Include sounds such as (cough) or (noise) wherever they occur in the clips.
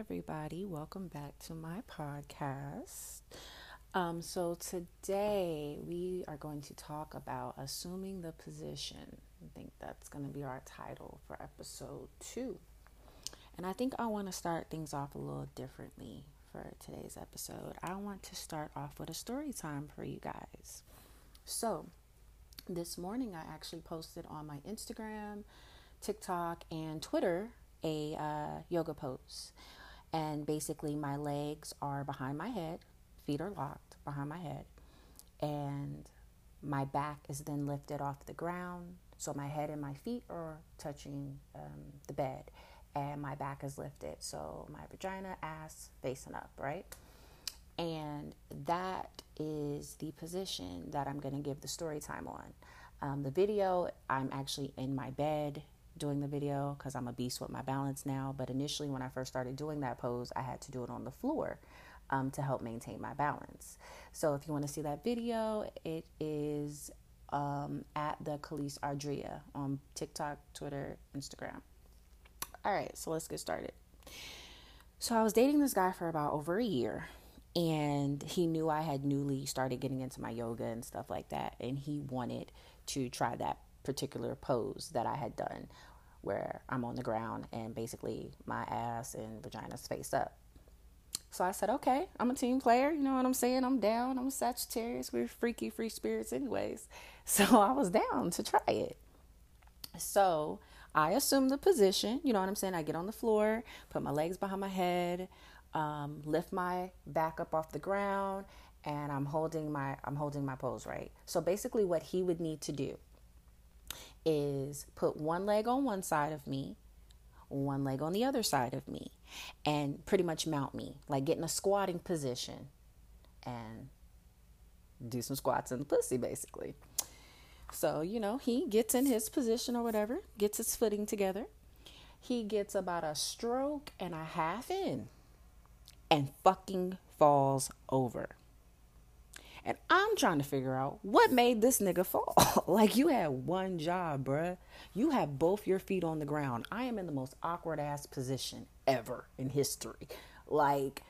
everybody. Welcome back to my podcast. Um, so, today we are going to talk about assuming the position. I think that's going to be our title for episode two. And I think I want to start things off a little differently for today's episode. I want to start off with a story time for you guys. So, this morning I actually posted on my Instagram, TikTok, and Twitter a uh, yoga pose. And basically, my legs are behind my head, feet are locked behind my head, and my back is then lifted off the ground. So my head and my feet are touching um, the bed, and my back is lifted. So my vagina, ass facing up, right? And that is the position that I'm going to give the story time on. Um, the video, I'm actually in my bed doing the video because I'm a beast with my balance now. But initially, when I first started doing that pose, I had to do it on the floor um, to help maintain my balance. So if you want to see that video, it is um, at the Kalise Audrea on TikTok, Twitter, Instagram. All right, so let's get started. So I was dating this guy for about over a year and he knew I had newly started getting into my yoga and stuff like that and he wanted to try that particular pose that I had done where I'm on the ground and basically my ass and vagina's face up. So I said, okay, I'm a team player. You know what I'm saying? I'm down. I'm a Sagittarius. We're freaky free spirits, anyways. (laughs) So I was down to try it. So I assume the position. You know what I'm saying? I get on the floor, put my legs behind my head, um, lift my back up off the ground, and I'm holding my I'm holding my pose right. So basically, what he would need to do is put one leg on one side of me, one leg on the other side of me, and pretty much mount me, like get in a squatting position and do some squats in the pussy, basically. So, you know, he gets in his position or whatever, gets his footing together. He gets about a stroke and a half in and fucking falls over. And I'm trying to figure out what made this nigga fall. (laughs) like you had one job, bruh. You have both your feet on the ground. I am in the most awkward ass position ever in history. Like,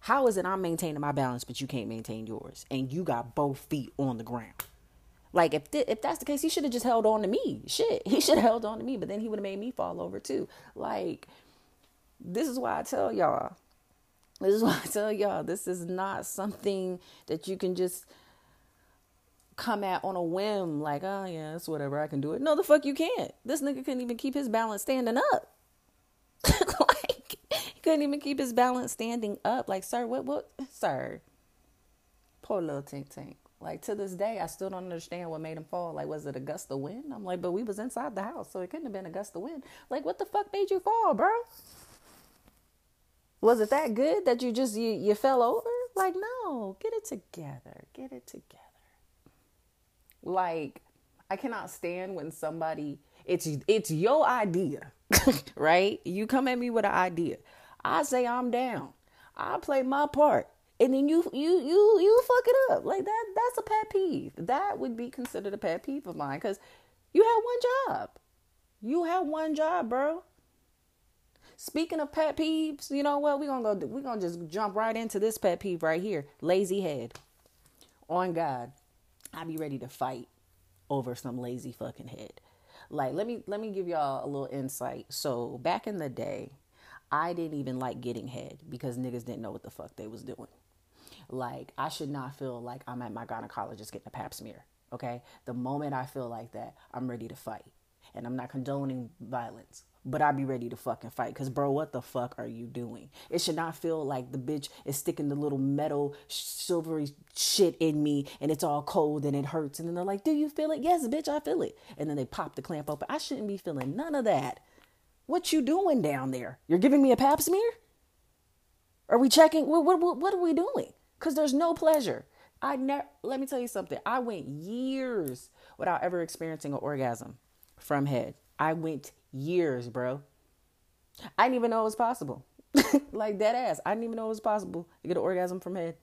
how is it I'm maintaining my balance, but you can't maintain yours, and you got both feet on the ground? Like, if th- if that's the case, he should have just held on to me. Shit, he should have held on to me, but then he would have made me fall over too. Like, this is why I tell y'all this is (laughs) why I tell y'all this is not something that you can just come at on a whim, like, oh yeah, it's whatever, I can do it. No, the fuck you can't. This nigga couldn't even keep his balance standing up. (laughs) like he couldn't even keep his balance standing up. Like, sir, what what sir? Poor little Tink Tink. Like to this day, I still don't understand what made him fall. Like, was it a gust of wind? I'm like, but we was inside the house, so it couldn't have been a gust of wind. Like, what the fuck made you fall, bro? Was it that good that you just you, you fell over? Like, no, get it together. Get it together. Like, I cannot stand when somebody it's it's your idea, (laughs) right? You come at me with an idea. I say I'm down. I play my part. And then you you you you fuck it up. Like that that's a pet peeve. That would be considered a pet peeve of mine cuz you had one job. You had one job, bro. Speaking of pet peeves, you know what? We're gonna go we're gonna just jump right into this pet peeve right here. Lazy head. On God. I be ready to fight over some lazy fucking head. Like let me let me give y'all a little insight. So back in the day, I didn't even like getting head because niggas didn't know what the fuck they was doing. Like I should not feel like I'm at my gynecologist getting a pap smear. Okay? The moment I feel like that, I'm ready to fight. And I'm not condoning violence but I'd be ready to fucking fight. Cause bro, what the fuck are you doing? It should not feel like the bitch is sticking the little metal silvery shit in me and it's all cold and it hurts. And then they're like, Do you feel it? Yes, bitch, I feel it. And then they pop the clamp open. I shouldn't be feeling none of that. What you doing down there? You're giving me a pap smear? Are we checking? What, what, what are we doing? Because there's no pleasure. I never, let me tell you something. I went years without ever experiencing an orgasm from head. I went years, bro. I didn't even know it was possible. (laughs) like dead ass. I didn't even know it was possible to get an orgasm from head.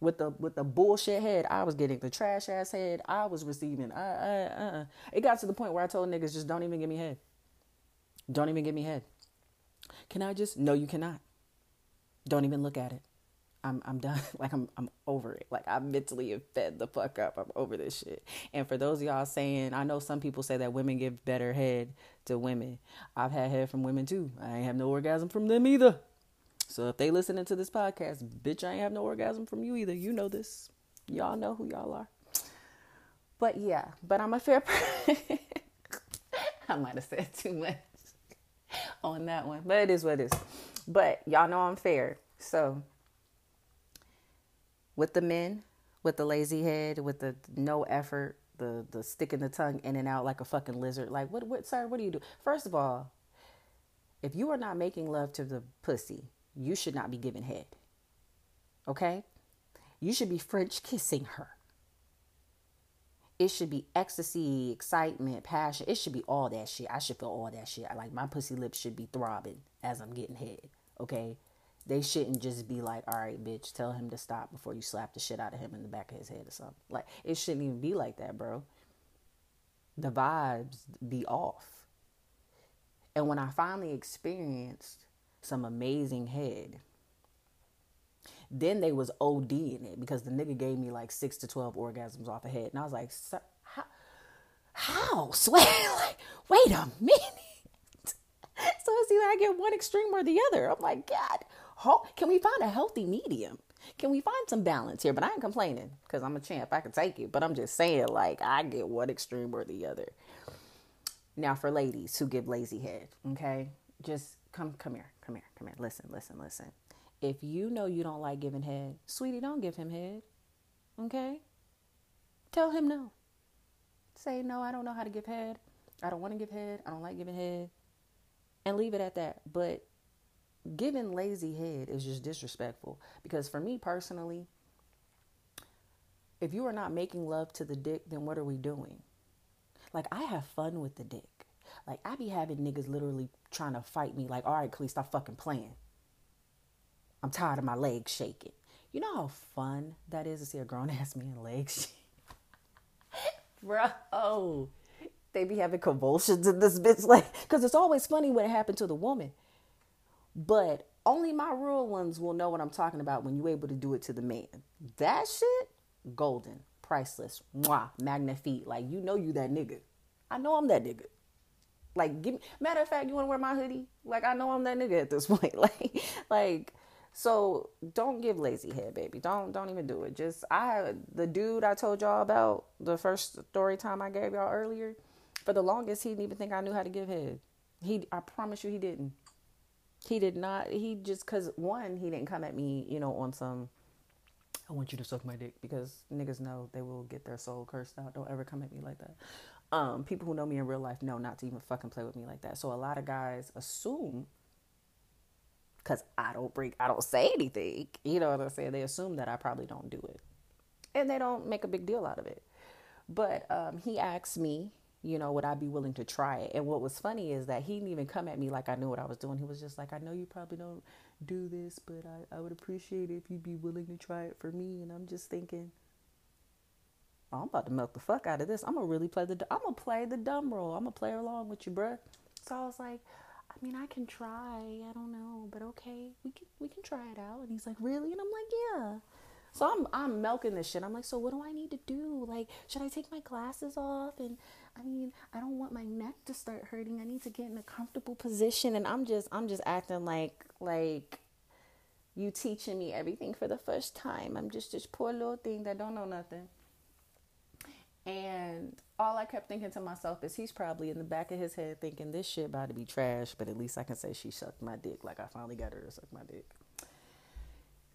With the with the bullshit head, I was getting the trash ass head. I was receiving. Uh, uh, uh. It got to the point where I told niggas just don't even give me head. Don't even give me head. Can I just? No, you cannot. Don't even look at it. I'm I'm done. (laughs) Like I'm I'm over it. Like I mentally have fed the fuck up. I'm over this shit. And for those y'all saying, I know some people say that women give better head to women. I've had head from women too. I ain't have no orgasm from them either. So if they listening to this podcast, bitch, I ain't have no orgasm from you either. You know this. Y'all know who y'all are. But yeah, but I'm a fair person. (laughs) I might have said too much on that one, but it is what it is. But y'all know I'm fair. So with the men, with the lazy head, with the no effort, the the sticking the tongue in and out like a fucking lizard. Like what what sir, what do you do? First of all, if you are not making love to the pussy, you should not be giving head. Okay? You should be French kissing her. It should be ecstasy, excitement, passion. It should be all that shit. I should feel all that shit. I like my pussy lips should be throbbing as I'm getting head. Okay? They shouldn't just be like, all right, bitch, tell him to stop before you slap the shit out of him in the back of his head or something. Like, it shouldn't even be like that, bro. The vibes be off. And when I finally experienced some amazing head, then they was OD in it because the nigga gave me like six to 12 orgasms off a head. And I was like, how? How? (laughs) Swear, like, wait a minute. (laughs) So it's either I get one extreme or the other. I'm like, God, can we find a healthy medium? Can we find some balance here? But I ain't complaining because I'm a champ. I can take it. But I'm just saying, like, I get one extreme or the other. Now, for ladies who give lazy head, okay, just come, come here, come here, come here. Listen, listen, listen. If you know you don't like giving head, sweetie, don't give him head. Okay? Tell him no. Say, no, I don't know how to give head. I don't want to give head. I don't like giving head. And leave it at that. But giving lazy head is just disrespectful. Because for me personally if you are not making love to the dick then what are we doing? Like i have fun with the dick. Like i be having niggas literally trying to fight me like all right please stop fucking playing. I'm tired of my legs shaking. You know how fun that is to see a grown (laughs) ass man legs (laughs) bro they be having convulsions in this bitch like because it's always funny when it happened to the woman but only my real ones will know what I'm talking about when you're able to do it to the man. That shit, golden, priceless, mwah, magnifique. Like you know you that nigga. I know I'm that nigga. Like give me matter of fact, you wanna wear my hoodie? Like I know I'm that nigga at this (laughs) point. like like so don't give lazy head, baby. Don't don't even do it. Just I the dude I told y'all about the first story time I gave y'all earlier. For the longest, he didn't even think I knew how to give head. He I promise you he didn't. He did not. He just because one, he didn't come at me, you know, on some. I want you to suck my dick because niggas know they will get their soul cursed out. Don't ever come at me like that. Um, people who know me in real life know not to even fucking play with me like that. So a lot of guys assume because I don't break, I don't say anything. You know what I'm saying? They assume that I probably don't do it, and they don't make a big deal out of it. But um, he asked me, you know, would I be willing to try it? And what was funny is that he didn't even come at me like I knew what I was doing. He was just like, I know you probably don't do this, but I, I would appreciate it if you'd be willing to try it for me. And I'm just thinking, oh, I'm about to milk the fuck out of this. I'm gonna really play the I'm gonna play the dumb role. I'm gonna play along with you, bruh. So I was like, I mean, I can try. I don't know, but okay, we can we can try it out. And he's like, really? And I'm like, yeah. So I'm I'm milking this shit. I'm like, so what do I need to do? Like, should I take my glasses off? And I mean, I don't want my neck to start hurting. I need to get in a comfortable position. And I'm just I'm just acting like like you teaching me everything for the first time. I'm just this poor little thing that don't know nothing. And all I kept thinking to myself is he's probably in the back of his head thinking this shit about to be trash, but at least I can say she sucked my dick. Like I finally got her to suck my dick.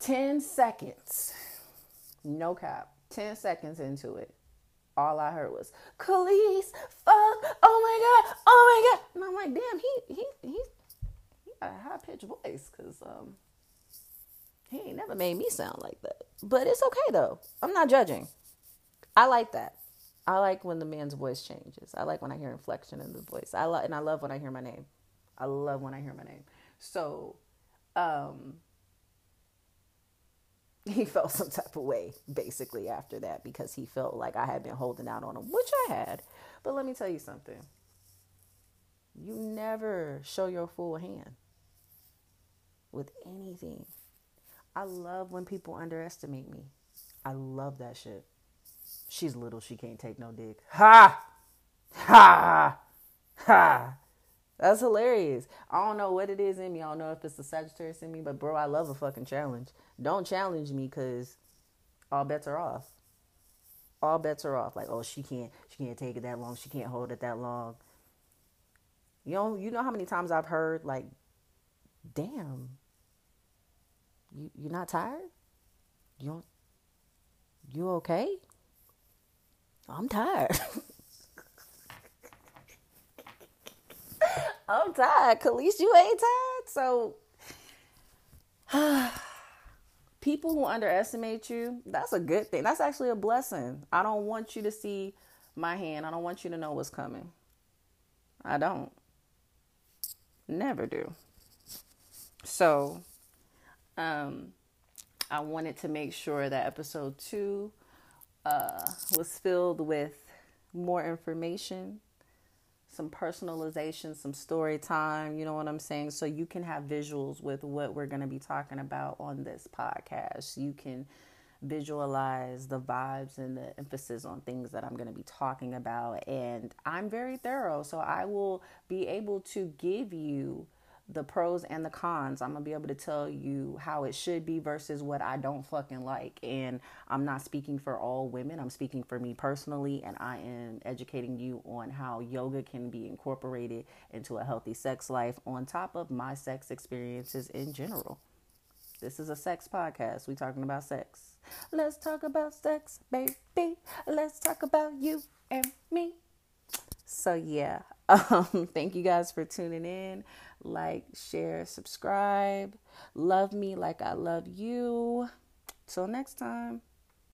10 seconds. No cap. 10 seconds into it. All I heard was, Kalise, fuck, oh my God, oh my God. And I'm like, damn, he, he, he, he got a high pitched voice because um, he ain't never made me sound like that. But it's okay though. I'm not judging. I like that. I like when the man's voice changes. I like when I hear inflection in the voice. I love and I love when I hear my name. I love when I hear my name. So, um, he felt some type of way basically after that because he felt like I had been holding out on him, which I had. But let me tell you something. You never show your full hand with anything. I love when people underestimate me. I love that shit. She's little, she can't take no dick. Ha! Ha! Ha! That's hilarious. I don't know what it is in me. I don't know if it's the Sagittarius in me, but bro, I love a fucking challenge. Don't challenge me because all bets are off. All bets are off. Like, oh, she can't, she can't take it that long. She can't hold it that long. You know, you know how many times I've heard like, damn, you you're not tired? You don't, you okay? I'm tired. (laughs) I'm tired. Kalise, you ain't tired. So (sighs) people who underestimate you, that's a good thing. That's actually a blessing. I don't want you to see my hand. I don't want you to know what's coming. I don't. Never do. So, um, I wanted to make sure that episode two uh, was filled with more information some personalization, some story time, you know what I'm saying? So you can have visuals with what we're going to be talking about on this podcast. You can visualize the vibes and the emphasis on things that I'm going to be talking about. And I'm very thorough, so I will be able to give you the pros and the cons. I'm gonna be able to tell you how it should be versus what I don't fucking like. And I'm not speaking for all women, I'm speaking for me personally. And I am educating you on how yoga can be incorporated into a healthy sex life on top of my sex experiences in general. This is a sex podcast. We talking about sex. Let's talk about sex, baby. Let's talk about you and me. So yeah, (laughs) um, thank you guys for tuning in like, share, subscribe. Love me like I love you. Till next time.